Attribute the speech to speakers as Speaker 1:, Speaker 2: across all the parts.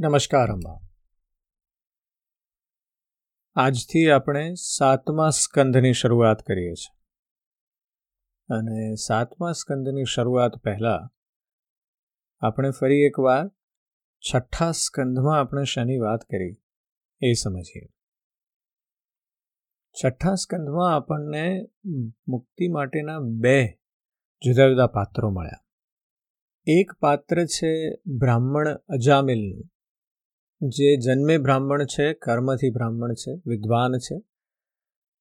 Speaker 1: નમસ્કાર અંબા આજથી આપણે સાતમા સ્કંધની શરૂઆત કરીએ છીએ. અને સાતમા સ્કંધની શરૂઆત પહેલાં આપણે ફરી એકવાર છઠ્ઠા સ્કંધમાં આપણે શેની વાત કરી એ સમજીએ. છઠ્ઠા સ્કંધમાં આપણને મુક્તિ માટેના બે જુદા જુદા પાત્રો મળ્યા. એક પાત્ર છે બ્રાહ્મણ અજામિલનું જે જન્મે બ્રાહ્મણ છે, કર્મથી બ્રાહ્મણ છે, વિદ્વાન છે.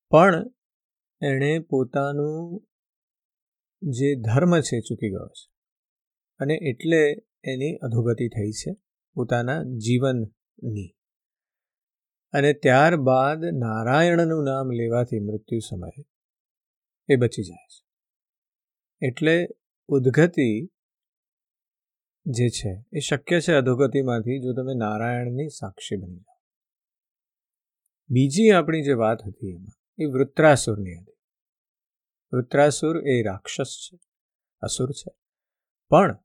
Speaker 1: પણ એણે પોતાનું જે ધર્મ છે ચૂકી ગયો છે. અને એટલે એની અધોગતિ થઈ છે પોતાના જીવનની. અને ત્યારબાદ નારાયણનું નામ લેવાથી મૃત્યુ સમયે એ બચી જાય છે. એટલે ઉદ્ગતિ જે છે, એ શક્ય છે અધોગતિમાંથી જો તમે નારાયણની સાક્ષી બની જાઓ. બીજી આપણી જે વાત હતી એમાં, એ વૃત્રાસુરની હતી. વૃત્રાસુર એ રાક્ષસ છે, અસુર છે. પણ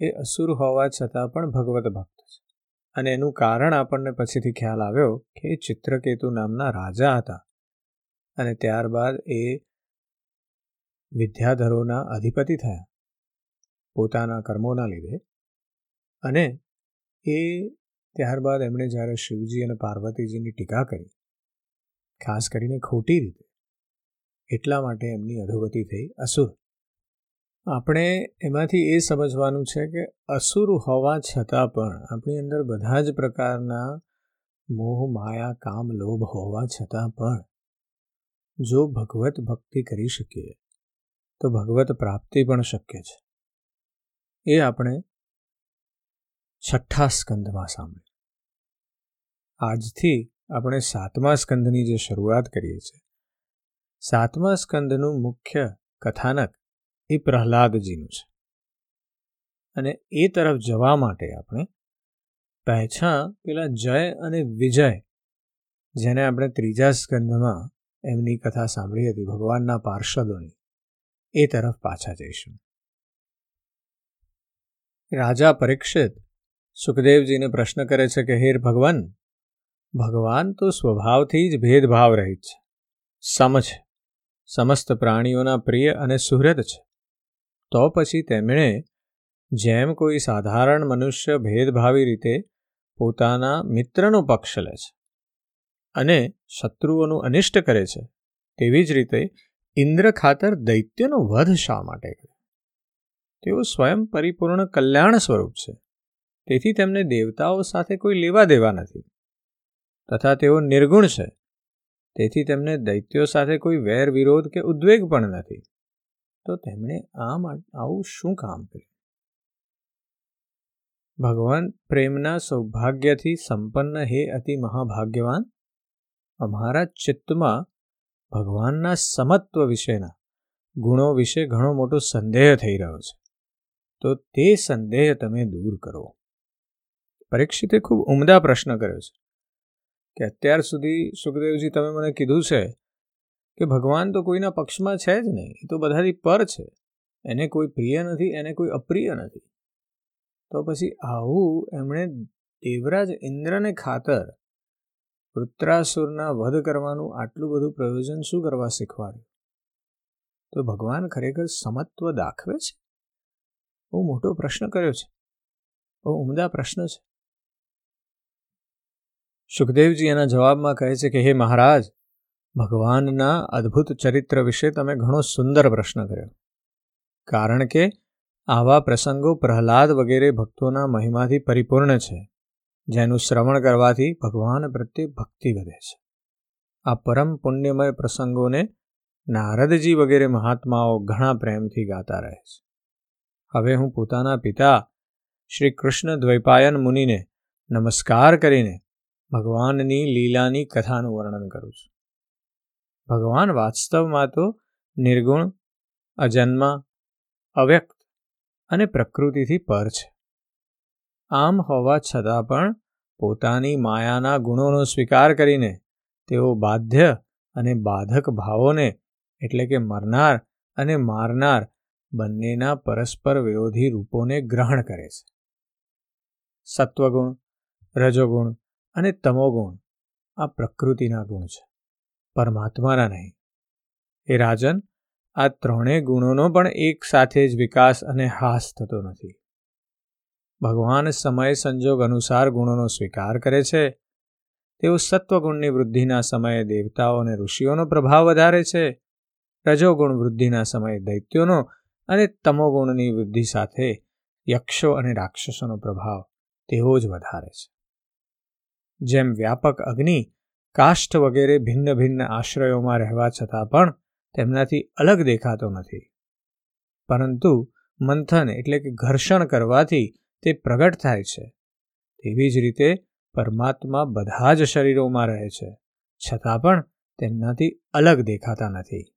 Speaker 1: એ અસુર હોવા છતાં પણ ભગવત ભક્ત છે. અને એનું કારણ આપણને પછીથી ખ્યાલ આવ્યો કે એ ચિત્રકેતુ નામના રાજા હતા. અને ત્યારબાદ એ વિદ્યાધરોના અધિપતિ થયા. પોતાના કર્મોના લીધે અને એ ત્યારબાદ એમણે જ્યારે શિવજી અને પાર્વતીજીની ટીકા કરી, ખાસ કરીને ખોટી રીતે, એટલા માટે એમની અધોગતિ થઈ અસુર. આપણે એમાંથી એ સમજવાનું છે કે અસુર હોવા છતાં પણ આપણી અંદર બધા જ પ્રકારના મોહ, માયા, કામ, લોભ હોવા છતાં પણ જો ભગવત ભક્તિ કરી શકીએ, તો ભગવત પ્રાપ્તિ પણ શક્ય છે. એ આપણે છઠ્ઠા સ્કંદમાં સાંભળ્યું. આજથી આપણે સાતમા સ્કંદની જે શરૂઆત કરીએ છીએ, સાતમા સ્કંદનું મુખ્ય કથાનક એ પ્રહલાદજીનું છે. અને એ તરફ જવા માટે આપણે પહેછા પેલા જય અને વિજય, જેને આપણે ત્રીજા સ્કંદમાં એમની કથા સાંભળી હતી, ભગવાનના પાર્ષદોની, એ તરફ પાછા જઈશું. રાજા પરીક્ષિત સુખદેવજીને પ્રશ્ન કરે છે કે હેર ભગવાન ભગવાન તો સ્વભાવથી જ ભેદભાવ રહિત છે. સમ છે. સમસ્ત પ્રાણીઓના પ્રિય અને સુહૃદ છે. તો પછી તેમણે જેમ કોઈ સાધારણ મનુષ્ય ભેદભાવી રીતે પોતાના મિત્રનો પક્ષ લે છે અને શત્રુઓનું અનિષ્ટ કરે છે, તેવી જ રીતે ઇન્દ્ર ખાતર દૈત્યનો વધ શા માટે કરે? તેઓ સ્વયં પરિપૂર્ણ કલ્યાણ સ્વરૂપ છે. તેથી તેમને દેવતાઓ સાથે કોઈ લેવા દેવા નથી. તથા તેઓ નિર્ગુણ છે. તેથી તેમને દૈત્યો સાથે કોઈ વેર વિરોધ કે ઉદ્વેગ પણ નથી. તો તેમણે આમ આવું શું કામ કર્યું? ભગવાન પ્રેમના સૌભાગ્યથી સંપન્ન હે અતિ મહાભાગ્યવાન. અમારા ચિત્તમાં ભગવાનના સમત્વ વિશેના ગુણો વિશે ઘણો મોટો સંદેહ થઈ રહ્યો છે. તો તે સંદેહ તમે દૂર કરો. પરીક્ષિતે ખૂબ ઉમદા પ્રશ્ન કર્યો છે. કે અત્યાર સુધી સુખદેવજી તમે મને કીધું છે કે ભગવાન તો કોઈના પક્ષમાં છે જ નહીં, એ તો બધાથી પર છે. એને કોઈ પ્રિય નથી, એને કોઈ અપ્રિય નથી. તો પછી આવું એમણે દેવરાજ ઇન્દ્રને ખાતર વૃત્રાસુરના વધ કરવાનું આટલું બધું પ્રયોજન શું કરવા શીખવાડ્યું? તો ભગવાન ખરેખર સમત્વ દાખવે છે? બહુ મોટો પ્રશ્ન કર્યો છે. બહુ ઉમદા પ્રશ્ન છે. સુખદેવજી એના જવાબમાં કહે છે કે, હે મહારાજ, ભગવાનના અદ્ભુત ચરિત્ર વિશે તમે ઘણો સુંદર પ્રશ્ન કર્યો. કારણ કે આવા પ્રસંગો પ્રહલાદ વગેરે ભક્તોના મહિમાથી પરિપૂર્ણ છે, જેનું શ્રવણ કરવાથી ભગવાન પ્રત્યે ભક્તિ વધે છે. આ પરમ પુણ્યમય પ્રસંગોને નારદજી વગેરે મહાત્માઓ ઘણા પ્રેમથી ગાતા રહે છે. હવે હું પોતાના પિતા શ્રી કૃષ્ણ દ્વૈપાયન મુનિને નમસ્કાર કરીને ભગવાનની લીલાની કથાનું વર્ણન કરું છું. ભગવાન વાસ્તવમાં તો નિર્ગુણ, અજન્મા, અવ્યક્ત અને પ્રકૃતિથી પર છે. આમ હોવા છતાં પણ પોતાની માયાના ગુણોનો સ્વીકાર કરીને તેઓ બાધ્ય અને બાધક ભાવોને, એટલે કે મરનાર અને મારનાર બંનેના પરસ્પર વિરોધી રૂપોને ગ્રહણ કરે છે. સત્વગુણ, રજોગુણ અને તમોગુણ આ પ્રકૃતિના ગુણ છે. પરમાત્માના નહીં. એ રાજન, આ ત્રણેય ગુણોનો પણ એક સાથે જ વિકાસ અને હાસ થતો નથી. ભગવાન સમય સંજોગ અનુસાર ગુણોનો સ્વીકાર કરે છે. તેઓ સત્વગુણની વૃદ્ધિના સમયે દેવતાઓ અને ઋષિઓનો પ્રભાવ વધારે છે. રજોગુણ વૃદ્ધિના સમયે દૈત્યોનો અને તમોગુણની વૃદ્ધિ સાથે યક્ષો અને રાક્ષસોનો પ્રભાવ તેવો જ વધારે છે. જેમ વ્યાપક અગ્નિ, કાષ્ઠ વગેરે ભિન્ન ભિન્ન આશ્રયોમાં રહેવા છતાં પણ તેમનાથી અલગ દેખાતો નથી. પરંતુ મંથન એટલે કે ઘર્ષણ કરવાથી તે પ્રગટ થાય છે. તેવી જ રીતે પરમાત્મા બધા જ શરીરોમાં રહે છે, છતાં પણ તેમનાથી અલગ દેખાતા નથી.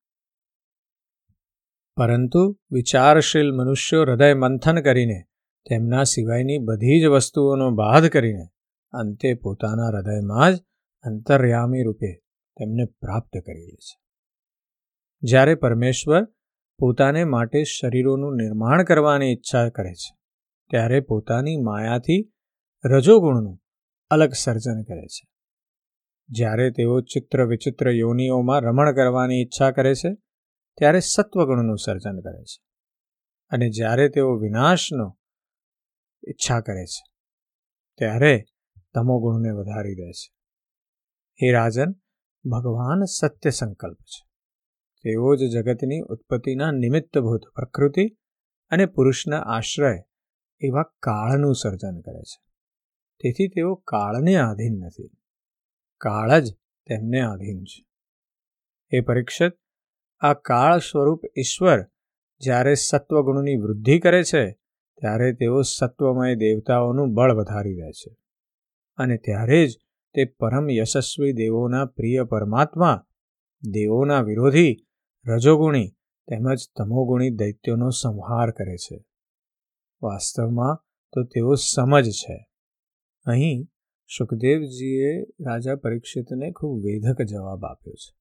Speaker 1: પરંતુ વિચારશીલ મનુષ્યો હૃદય મંથન કરીને તેમના સિવાયની બધી જ વસ્તુઓનો બાદ કરીને અંતે પોતાના હૃદયમાં જ અંતર્યામી રૂપે તેમને પ્રાપ્ત કરી લે છે. જ્યારે પરમેશ્વર પોતાને માટે શરીરોનું નિર્માણ કરવાની ઈચ્છા કરે છે, ત્યારે પોતાની માયાથી રજોગુણનું અલગ સર્જન કરે છે. જ્યારે તેઓ ચિત્ર વિચિત્ર યોનિઓમાં રમણ કરવાની ઈચ્છા કરે છે, ત્યારે સત્વગુણનું સર્જન કરે છે. અને જ્યારે તેઓ વિનાશનો ઈચ્છા કરે છે, ત્યારે તમોગુણને વધારી દે છે હે રાજન ભગવાન સત્ય સંકલ્પ છે તેઓ જ જગતની ઉત્પત્તિના નિમિત્તભૂત પ્રકૃતિ અને પુરુષના આશ્રય એવા કાળનું સર્જન કરે છે। તેથી તેઓ કાળને આધીન નથી। કાળ જ તેમને આધીન છે। એ પરીક્ષિત, આ કાળ સ્વરૂપ ઈશ્વર જ્યારે સત્વગુણની વૃદ્ધિ કરે છે, ત્યારે તેઓ સત્વમય દેવતાઓનું બળ વધારી દે છે। અને ત્યારે જ તે પરમ યશસ્વી દેવોના પ્રિય પરમાત્મા, દેવોના વિરોધી, રજોગુણી તેમજ તમોગુણી દૈત્યોનો સંહાર કરે છે. વાસ્તવમાં તો તેઓ સમજ છે. અહીં સુખદેવજીએ રાજા પરીક્ષિતને ખૂબ વેધક જવાબ આપ્યો છે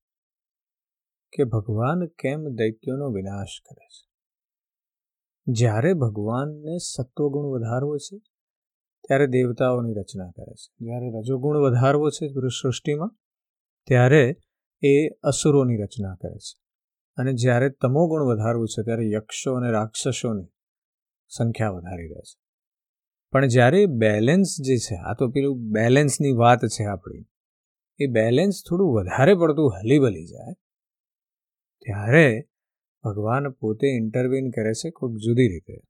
Speaker 1: કે ભગવાન કેમ દૈત્યોનો વિનાશ કરે છે? જ્યારે ભગવાનને સત્વગુણ વધારવો છે ત્યારે દેવતાઓની રચના કરે છે. જ્યારે રજોગુણ વધારવો છે સૃષ્ટિમાં, ત્યારે એ અસુરોની રચના કરે છે. અને જ્યારે તમોગુણ વધારવું છે, ત્યારે યક્ષો અને રાક્ષસોની સંખ્યા વધારી દે છે. પણ જ્યારે બેલેન્સ જે છે, આ તો પેલું બેલેન્સની વાત છે આપણી, એ બેલેન્સ થોડું વધારે પડતું હલીબલી જાય, ત્યારે ભગવાન પોતે ઇન્ટરવીન કરે છે કોઈક જુદી રીતે.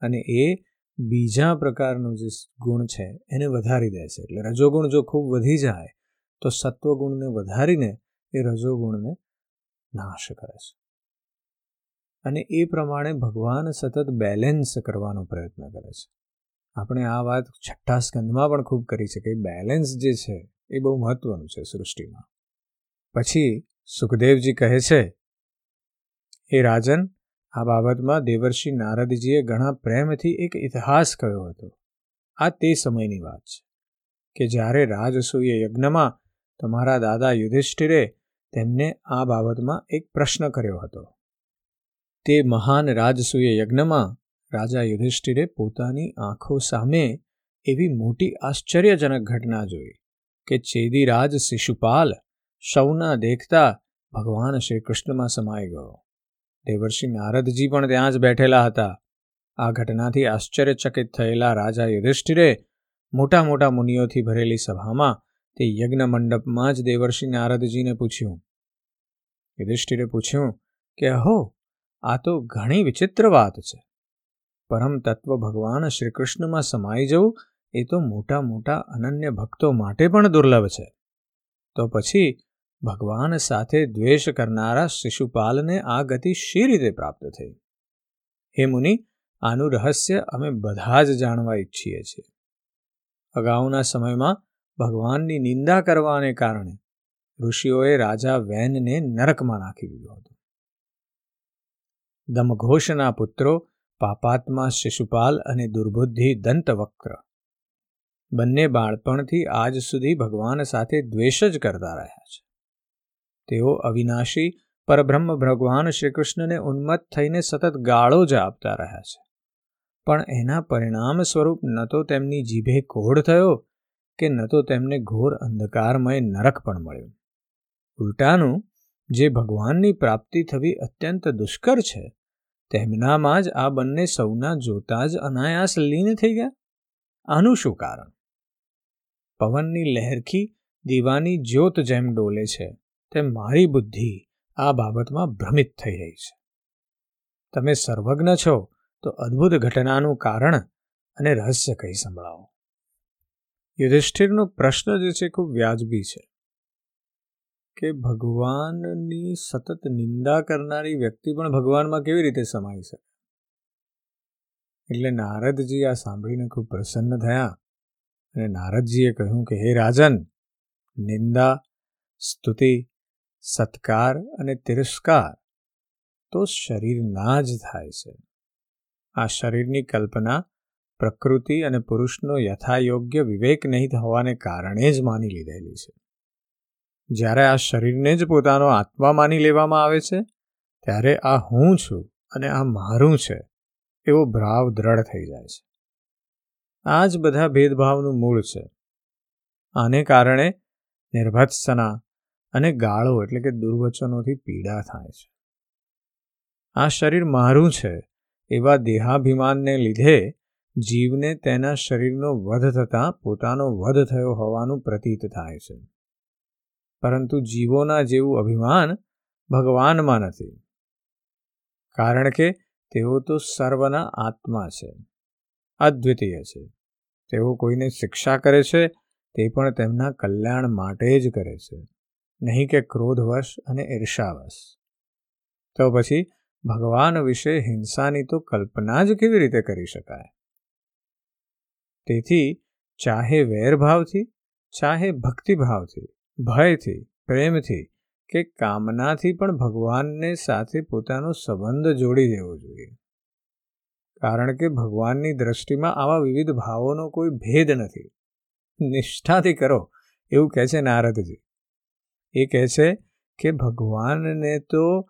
Speaker 1: અને એ બીજા પ્રકારનું જે ગુણ છે, એને વધારી દે છે. એટલે રજોગુણ જો ખૂબ વધી જાય, તો સત્વગુણને વધારીને એ રજોગુણને નાશ કરે છે. અને એ પ્રમાણે ભગવાન સતત બેલેન્સ કરવાનો પ્રયત્ન કરે છે. આપણે આ વાત છઠ્ઠા સ્કંદમાં પણ ખૂબ કરી છે કે બેલેન્સ જે છે, એ બહુ મહત્વનું છે સૃષ્ટિમાં. પછી સુખદેવજી કહે છે એ રાજન આ બાબતમાં દેવર્ષિ નારદજીએ ઘણા પ્રેમથી એક ઇતિહાસ કહ્યો હતો. આ તે સમયની વાત છે કે જ્યારે રાજસૂય યજ્ઞમાં તમારા દાદા યુધિષ્ઠિરે તેમને આ બાબતમાં એક પ્રશ્ન કર્યો હતો. તે મહાન રાજસૂય યજ્ઞમાં રાજા યુધિષ્ઠિરે પોતાની આંખો સામે એવી મોટી આશ્ચર્યજનક ઘટના જોઈ કે ચેદીરાજ શિશુપાલ સૌના દેખતા ભગવાન શ્રી કૃષ્ણમાં સમાઈ ગયો. દેવર્ષિ નારદજી પણ ત્યાં જ બેઠેલા હતા. આ ઘટનાથી આશ્ચર્યચકિત થયેલા રાજા યુધિષ્ઠિરે મોટા મોટા મુનિઓથી ભરેલી સભામાં તે યજ્ઞ મંડપમાં જ દેવર્ષિ નારદજીને પૂછ્યું. યુધિષ્ઠિરે પૂછ્યું કે, અહો, આ તો ઘણી વિચિત્ર વાત છે. પરમ તત્વ ભગવાન શ્રી કૃષ્ણમાં સમાઈ જવું એ તો મોટા મોટા અનન્ય ભક્તો માટે પણ દુર્લભ છે. તો પછી ભગવાન સાથે દ્વેષ કરનારા શિશુપાલને આ ગતિ શી રીતે પ્રાપ્ત થઈ? હે મુનિ, આનું રહસ્ય અમે બધા જ જાણવા ઈચ્છીએ છીએ. અગાઉના સમયમાં ભગવાનની નિંદા કરવાને કારણે ઋષિઓએ રાજા વેનને નરકમાં નાખી દીધો હતો. દમઘોષના પુત્રો, પાપાત્મા શિશુપાલ અને દુર્બુદ્ધિ દંતવક્ર. બંને બાળપણથી આજ સુધી ભગવાન સાથે દ્વેષ જ કરતા રહ્યા છે. તેઓ અવિનાશી પરબ્રહ્મ ભગવાન શ્રીકૃષ્ણને ઉન્મત્ત થઈને સતત ગાળો જ આપતા રહ્યા છે. પણ એના પરિણામ સ્વરૂપ ન તો તેમની જીભે કોઢ થયો કે ન તો તેમને ઘોર અંધકારમય નરક પણ મળ્યું. ઉલટાનું, જે ભગવાનની પ્રાપ્તિ થવી અત્યંત દુષ્કર છે, તેમનામાં જ આ બંને સૌના જોતા જ અનાયાસ લીન થઈ ગયા. આનું શું કારણ? પવનની લહેરખી દીવાની જ્યોત જેમ ડોલે છે તેમ મારી બુદ્ધિ આ બાબતમાં ભ્રમિત થઈ રહી છે. તમે સર્વજ્ઞ છો, તો અદ્ભુત ઘટનાનું કારણ અને રહસ્ય કહી સંભળાવો. યુધિષ્ઠિરનો પ્રશ્ન જે છે, ખૂબ વ્યાજબી છે કે ભગવાનની સતત નિંદા કરનારી વ્યક્તિ પણ ભગવાનમાં કેવી રીતે સમાઈ શકે? એટલે નારદજી આ સાંભળીને ખૂબ પ્રસન્ન થયા અને નારદજીએ કહ્યું કે, હે રાજન, નિંદા, સ્તુતિ સત્કાર અને તિરસ્કાર તો શરીરના જ થાય છે. આ શરીરની કલ્પના પ્રકૃતિ અને પુરુષનો યથાયોગ્ય વિવેક નહીં હોવાને કારણે જ માની લીધેલી છે. જ્યારે આ શરીરને જ પોતાનો આત્મા માની લેવામાં આવે છે, ત્યારે આ હું છું અને આ મારું છે એવો ભાવ દ્રઢ થઈ જાય છે. આ જ બધા ભેદભાવનું મૂળ છે. આને કારણે નિર્ભત્સના અને ગાળો એટલે કે દુર્વચનોથી પીડા થાય છે. આ શરીર મારું છે એવા દેહાભિમાનને લીધે જીવને તેના શરીરનો વધ થતાં પોતાનો વધ થયો હોવાનું પ્રતીત થાય છે. પરંતુ જીવોના જેવું અભિમાન ભગવાનમાં નથી. કારણ કે તેઓ તો સર્વના આત્મા છે, અદ્વિતીય છે. તેઓ કોઈને શિક્ષા કરે છે, તે પણ તેમના કલ્યાણ માટે જ કરે છે. નહીં કે ક્રોધવશ અને ઈર્ષાવશ. તો પછી ભગવાન વિશે હિંસાની તો કલ્પના જ કેવી રીતે કરી શકાય? તેથી ચાહે વેરભાવથી, ચાહે ભક્તિભાવથી, ભયથી, પ્રેમથી કે કામનાથી પણ ભગવાનને સાથે પોતાનો સંબંધ જોડી દેવો જોઈએ. કારણ કે ભગવાનની દ્રષ્ટિમાં આવા વિવિધ ભાવોનો કોઈ ભેદ નથી. નિષ્ઠાથી કરો, એવું કહે છે નારદજી. એ કહે છે કે ભગવાનને તો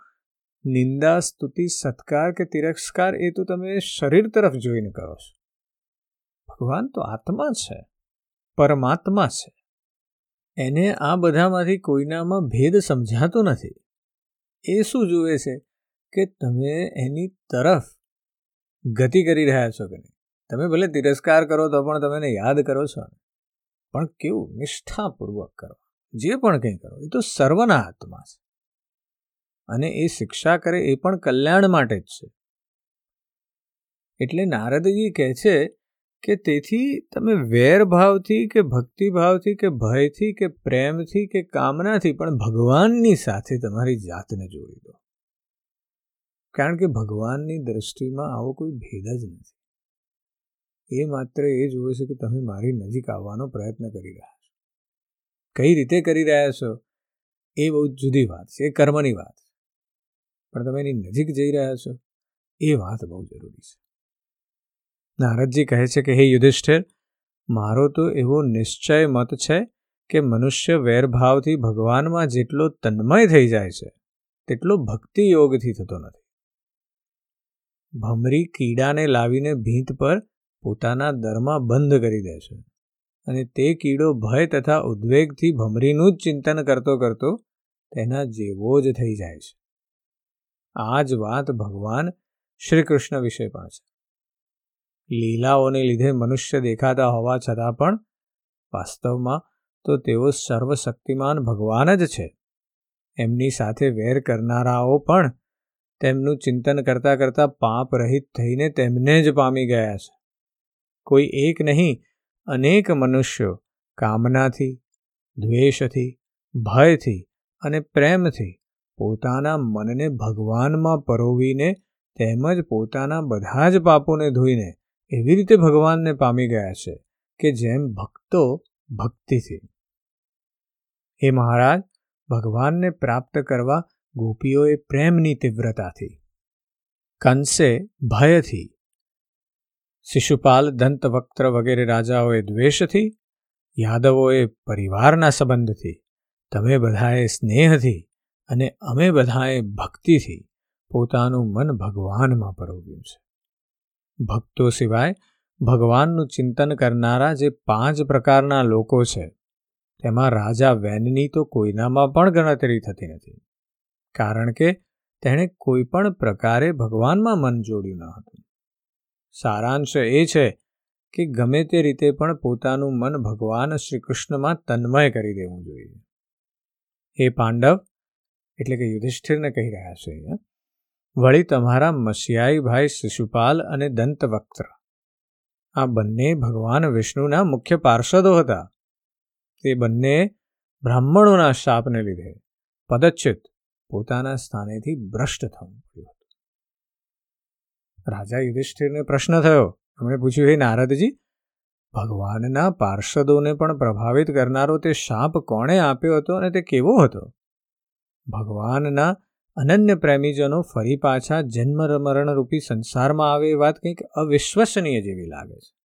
Speaker 1: નિંદા, સ્તુતિ, સત્કાર કે તિરસ્કાર એ તો તમે શરીર તરફ જોઈને કરો છો. ભગવાન તો આત્મા છે, પરમાત્મા છે. એને આ બધામાંથી કોઈનામાં ભેદ સમજાતો નથી. એ શું જુએ છે કે તમે એની તરફ ગતિ કરી રહ્યા છો કે નહીં? તમે ભલે તિરસ્કાર કરો તો પણ તમે યાદ કરો છો પણ કેવું નિષ્ઠાપૂર્વક કરો. જે પણ કંઈ કરો, એ તો સર્વના હાથમાં છે. અને એ શિક્ષા કરે એ પણ કલ્યાણ માટે જ છે. એટલે નારદજી કહે છે કે તેથી તમે વેરભાવથી કે ભક્તિભાવથી કે ભયથી કે પ્રેમથી કે કામનાથી પણ ભગવાનની સાથે તમારી જાતને જોડી દો. કારણ કે ભગવાનની દ્રષ્ટિમાં આવો કોઈ ભેદ જ નથી. એ માત્ર એ જુએ છે કે તમે મારી નજીક આવવાનો પ્રયત્ન કરી રહ્યા કઈ રીતે કરી રહ્યા છો, એ બહુ જુદી વાત છે, એ કર્મની વાત પણ તમે એની નજીક જઈ રહ્યા છો, એ વાત બહુ જરૂરી છે. નારદજી કહે છે કે, હે યુધિષ્ઠિર, મારો તો એવો નિશ્ચય મત છે કે મનુષ્ય વેરભાવથી ભગવાનમાં જેટલો તન્મય થઈ જાય છે, તેટલો ભક્તિ યોગથી થતો નથી. ભમરી કીડાને લાવીને ભીંત પર પોતાના દરમાં બંધ કરી દે છે. અને તે કીડો ભય તથા ઉદ્વેગથી ભમરીનું જ ચિંતન કરતો કરતો તેના જેવો જ થઈ જાય છે. આ જ વાત ભગવાન શ્રી કૃષ્ણ વિશે પણ છે. લીલાઓને લીધે મનુષ્ય દેખાતા હોવા છતાં પણ વાસ્તવમાં તો તેઓ સર્વશક્તિમાન ભગવાન જ છે. એમની સાથે વેર કરનારાઓ પણ તેમનું ચિંતન કરતાં કરતાં પાપ રહિત થઈને તેમને જ પામી ગયા છે. કોઈ એક નહીં અનેક મનુષ્યો કામનાથી, દ્વેષથી, ભયથી અને પ્રેમથી પોતાના મનને ભગવાનમાં પરોવીને તેમજ પોતાના બધા જ પાપોને ધોઈને એવી રીતે ભગવાનને પામી ગયા છે કે જેમ ભક્તો ભક્તિથી. હે મહારાજ, ભગવાનને પ્રાપ્ત કરવા ગોપીઓએ પ્રેમની તીવ્રતાથી, કંસે ભયથી શિશુપાલ દંતવક્ત્ર વગેરે રાજાઓએ દ્વેષથી, યાદવોએ પરિવારના સંબંધથી, તમે બધાએ સ્નેહથી અને અમે બધાએ ભક્તિથી પોતાનું મન ભગવાનમાં પરોવ્યું છે. ભક્તો સિવાય ભગવાનનું ચિંતન કરનારા જે પાંચ પ્રકારના લોકો છે, તેમાં રાજા વેનની તો કોઈનામાં પણ ગણતરી થતી નથી, કારણ કે તેણે કોઈ પણ પ્રકારે ભગવાનમાં મન જોડ્યું ન હતું. સારાંશ એ છે કે ગમે તે રીતે પણ પોતાનું મન ભગવાન શ્રી કૃષ્ણમાં તન્મય કરી દેવું જોઈએ. એ પાંડવ, એટલે કે યુધિષ્ઠિરને કહી રહ્યા છે વળી તમારા મસિયાઈ ભાઈ શિશુપાલ અને દંતવક્ત્ર, આ બંને ભગવાન વિષ્ણુના મુખ્ય પાર્ષદો હતા. તે બંને બ્રાહ્મણોના શાપને લીધે પદચ્યુત પોતાના સ્થાનેથી ભ્રષ્ટ થવું પડ્યું રાજા યુધિષ્ઠિરને પ્રશ્ન થયો. એમણે પૂછ્યું, હે નારદજી, ભગવાનના પાર્ષદોને પણ પ્રભાવિત કરનારો તે શાપ કોણે આપ્યો હતો અને તે કેવો હતો? ભગવાનના અનન્ય પ્રેમીજનો ફરી પાછા જન્મ મરણરૂપી સંસારમાં આવે એ વાત કંઈક અવિશ્વસનીય જેવી લાગે છે.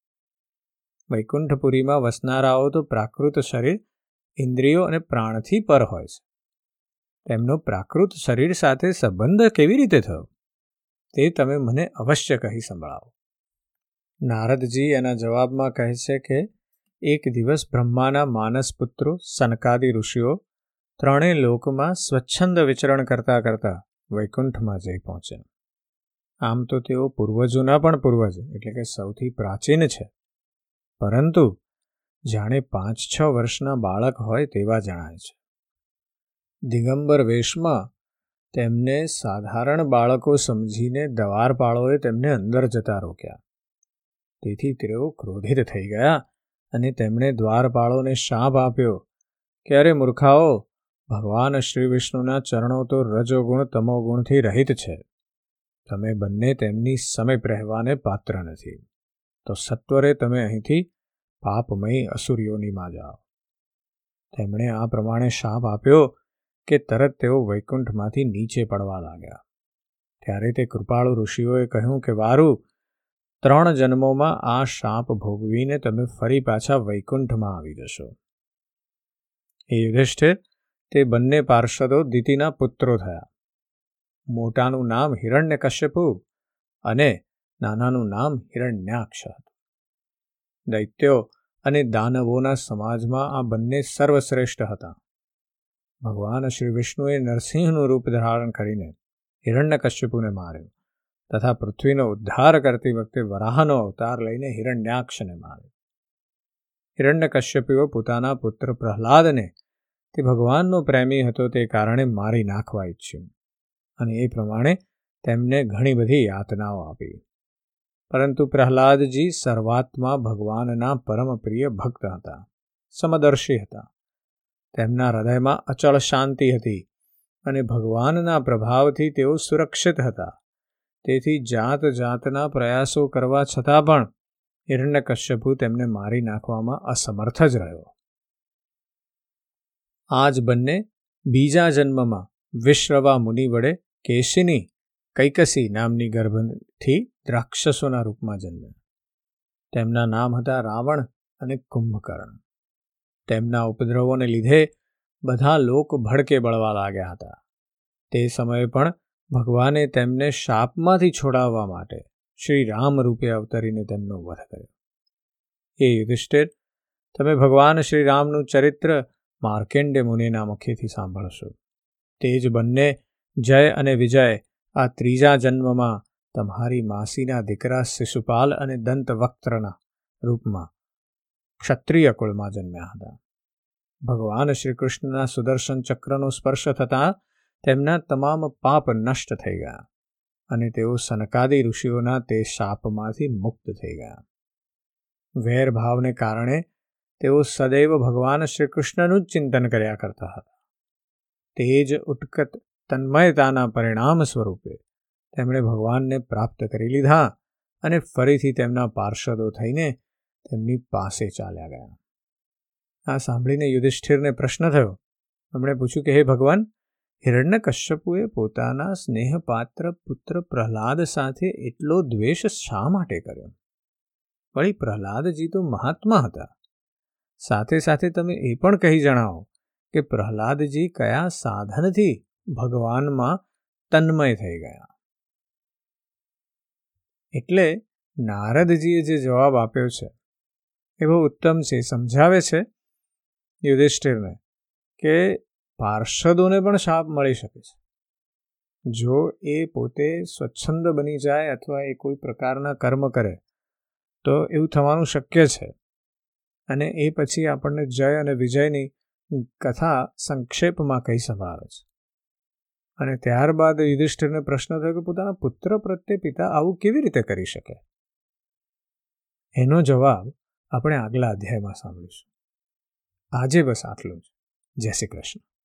Speaker 1: વૈકુંઠપુરીમાં વસનારાઓ તો પ્રાકૃત શરીર, ઇન્દ્રિયો અને પ્રાણથી પર હોય છે. તેમનો પ્રાકૃત શરીર સાથે સંબંધ કેવી રીતે થયો? તે તમે મને અવશ્ય કહી સંભળાવો. નારદજી એના જવાબમાં કહે છે કે, એક દિવસ બ્રહ્માના માનસ પુત્રો, સનકાદી ઋષિઓ, ત્રણેય લોકમાં સ્વચ્છંદ વિચરણ કરતા કરતા વૈકુંઠમાં જઈ પહોંચ્યા. આમ તો તેઓ પૂર્વજોના પણ પૂર્વજ, એટલે કે સૌથી પ્રાચીન છે. પરંતુ જાણે પાંચ છ વર્ષના બાળક હોય તેવા જણાય છે. દિગંબર વેશમાં તેમને સાધારણ બાળકો સમજીને દવારપાળોએ તેમને અંદર જતા રોક્યા. તેથી તેઓ ક્રોધિત થઈ ગયા અને તેમણે દ્વારપાળોને શાપ આપ્યો. કે અરે મૂર્ખાઓ? ભગવાન શ્રી વિષ્ણુના ચરણો તો રજોગુણ તમોગુણથી રહિત છે. તમે બંને તેમની સમીપ રહેવાને પાત્ર નથી. તો સત્વરે તમે અહીંથી પાપમય અસુરીઓનીમાં જાઓ. તેમણે આ પ્રમાણે શાપ આપ્યો કે તરત તેઓ વૈકુંઠમાંથી નીચે પડવા લાગ્યા. ત્યારે તે કૃપાળુ ઋષિઓએ કહ્યું કે, વારું, ત્રણ જન્મોમાં આ શાપ ભોગવીને તમે ફરી પાછા વૈકુંઠમાં આવી જશો. એ યુધિષ્ઠિર, તે બંને પાર્ષદો દિતિના પુત્રો થયા. મોટાનું નામ હિરણ્ય કશ્યપુ અને નાનાનું નામ હિરણ્યાક્ષ હતું. દૈત્યો અને દાનવોના સમાજમાં આ બંને સર્વશ્રેષ્ઠ હતા. ભગવાન શ્રી વિષ્ણુએ નરસિંહનું રૂપ ધારણ કરીને હિરણ્ય કશ્યપુને માર્યો તથા પૃથ્વીનો ઉદ્ધાર કરતી વખતે વરાહનો અવતાર લઈને હિરણ્યાક્ષને માર્યો. હિરણ્ય કશ્યપીઓ પોતાના પુત્ર પ્રહલાદને તે ભગવાનનો પ્રેમી હતો તે કારણે મારી નાખવા ઈચ્છ્યું અને એ પ્રમાણે તેમને ઘણી બધી યાતનાઓ આપી. પરંતુ પ્રહલાદજી સર્વાત્મા ભગવાનના પરમ પ્રિય ભક્ત હતા, સમદર્શી હતા. તેમના હૃદયમાં અચળ શાંતિ હતી અને ભગવાનના પ્રભાવથી તેઓ સુરક્ષિત હતા. તેથી જાત જાતના પ્રયાસો કરવા છતાં પણ હિરણ્યકશ્યપુ તેમને મારી નાખવામાં અસમર્થ જ રહ્યો. આ જ બંને બીજા જન્મમાં વિશ્રવા મુનિ વડે કેશિની કૈકસી નામની ગર્ભથી દ્રાક્ષસોના રૂપમાં જન્મ્યા. તેમના નામ હતા રાવણ અને કુંભકર્ણ. તેમના ઉપદ્રવોને લીધે બધા લોક ભડકે બળવા લાગ્યા હતા. તે સમયે પણ ભગવાને તેમને શાપમાંથી છોડાવવા માટે શ્રી રામ રૂપે અવતરીને તેમનો વધ કર્યો. એ યુધિષ્ઠિર, તમે ભગવાન શ્રી રામનું ચરિત્ર માર્કેન્ડે મુનિના મુખેથી સાંભળશો. તે જ બંને જય અને વિજય આ ત્રીજા જન્મમાં તમારી માસીના દીકરા શિશુપાલ અને દંતવક્ત્રના રૂપમાં ક્ષત્રિય કુળમાં જન્મ્યા હતા. ભગવાન શ્રી કૃષ્ણના સુદર્શન ચક્રનો સ્પર્શ થતાં તેમના તમામ પાપ નષ્ટ થઈ ગયા અને તેઓ સનકાદી ઋષિઓના તે શાપમાંથી મુક્ત થઈ ગયા. વેરભાવને કારણે તેઓ સદૈવ ભગવાન શ્રી કૃષ્ણનું જ ચિંતન કર્યા કરતા હતા. તે જ ઉત્કટ તન્મયતાના પરિણામ સ્વરૂપે તેમણે ભગવાનને પ્રાપ્ત કરી લીધા અને ફરીથી તેમના પાર્ષદો થઈને તેમની પાસે ચાલ્યા ગયા. આ સાંભળીને યુધિષ્ઠિરને પ્રશ્ન થયો. એમણે પૂછ્યું કે, હે ભગવાન હિરણ્ય કશ્યપુએ પોતાના સ્નેહપાત્ર પુત્ર પ્રહલાદ સાથે એટલો દ્વેષ શા માટે કર્યો? વળી પ્રહલાદજી તો મહાત્મા હતા. સાથે સાથે તમે એ પણ કહી જણાવો કે પ્રહલાદજી કયા સાધનથી ભગવાનમાં તન્મય થઈ ગયા. એટલે નારદજીએ જે જવાબ આપ્યો છે એ બહુ ઉત્તમ છે, સમજાવે છે યુધિષ્ઠિરને કે પાર્ષદોને પણ શાપ મળી શકે છે. જો એ પોતે સ્વચ્છંદ બની જાય અથવા એ કોઈ પ્રકારના કર્મ કરે, તો એવું થવાનું શક્ય છે. અને એ પછી આપણને જય અને વિજયની કથા સંક્ષેપમાં કહી સંભળાવે છે. અને ત્યારબાદ યુધિષ્ઠિરને પ્રશ્ન થયો કે પોતાના પુત્ર પ્રત્યે પિતા આવું કેવી રીતે કરી શકે? એનો જવાબ આપણે આગલા અધ્યાયમાં સાંભળીશું. આજે બસ આટલું જ. જય શ્રી કૃષ્ણ.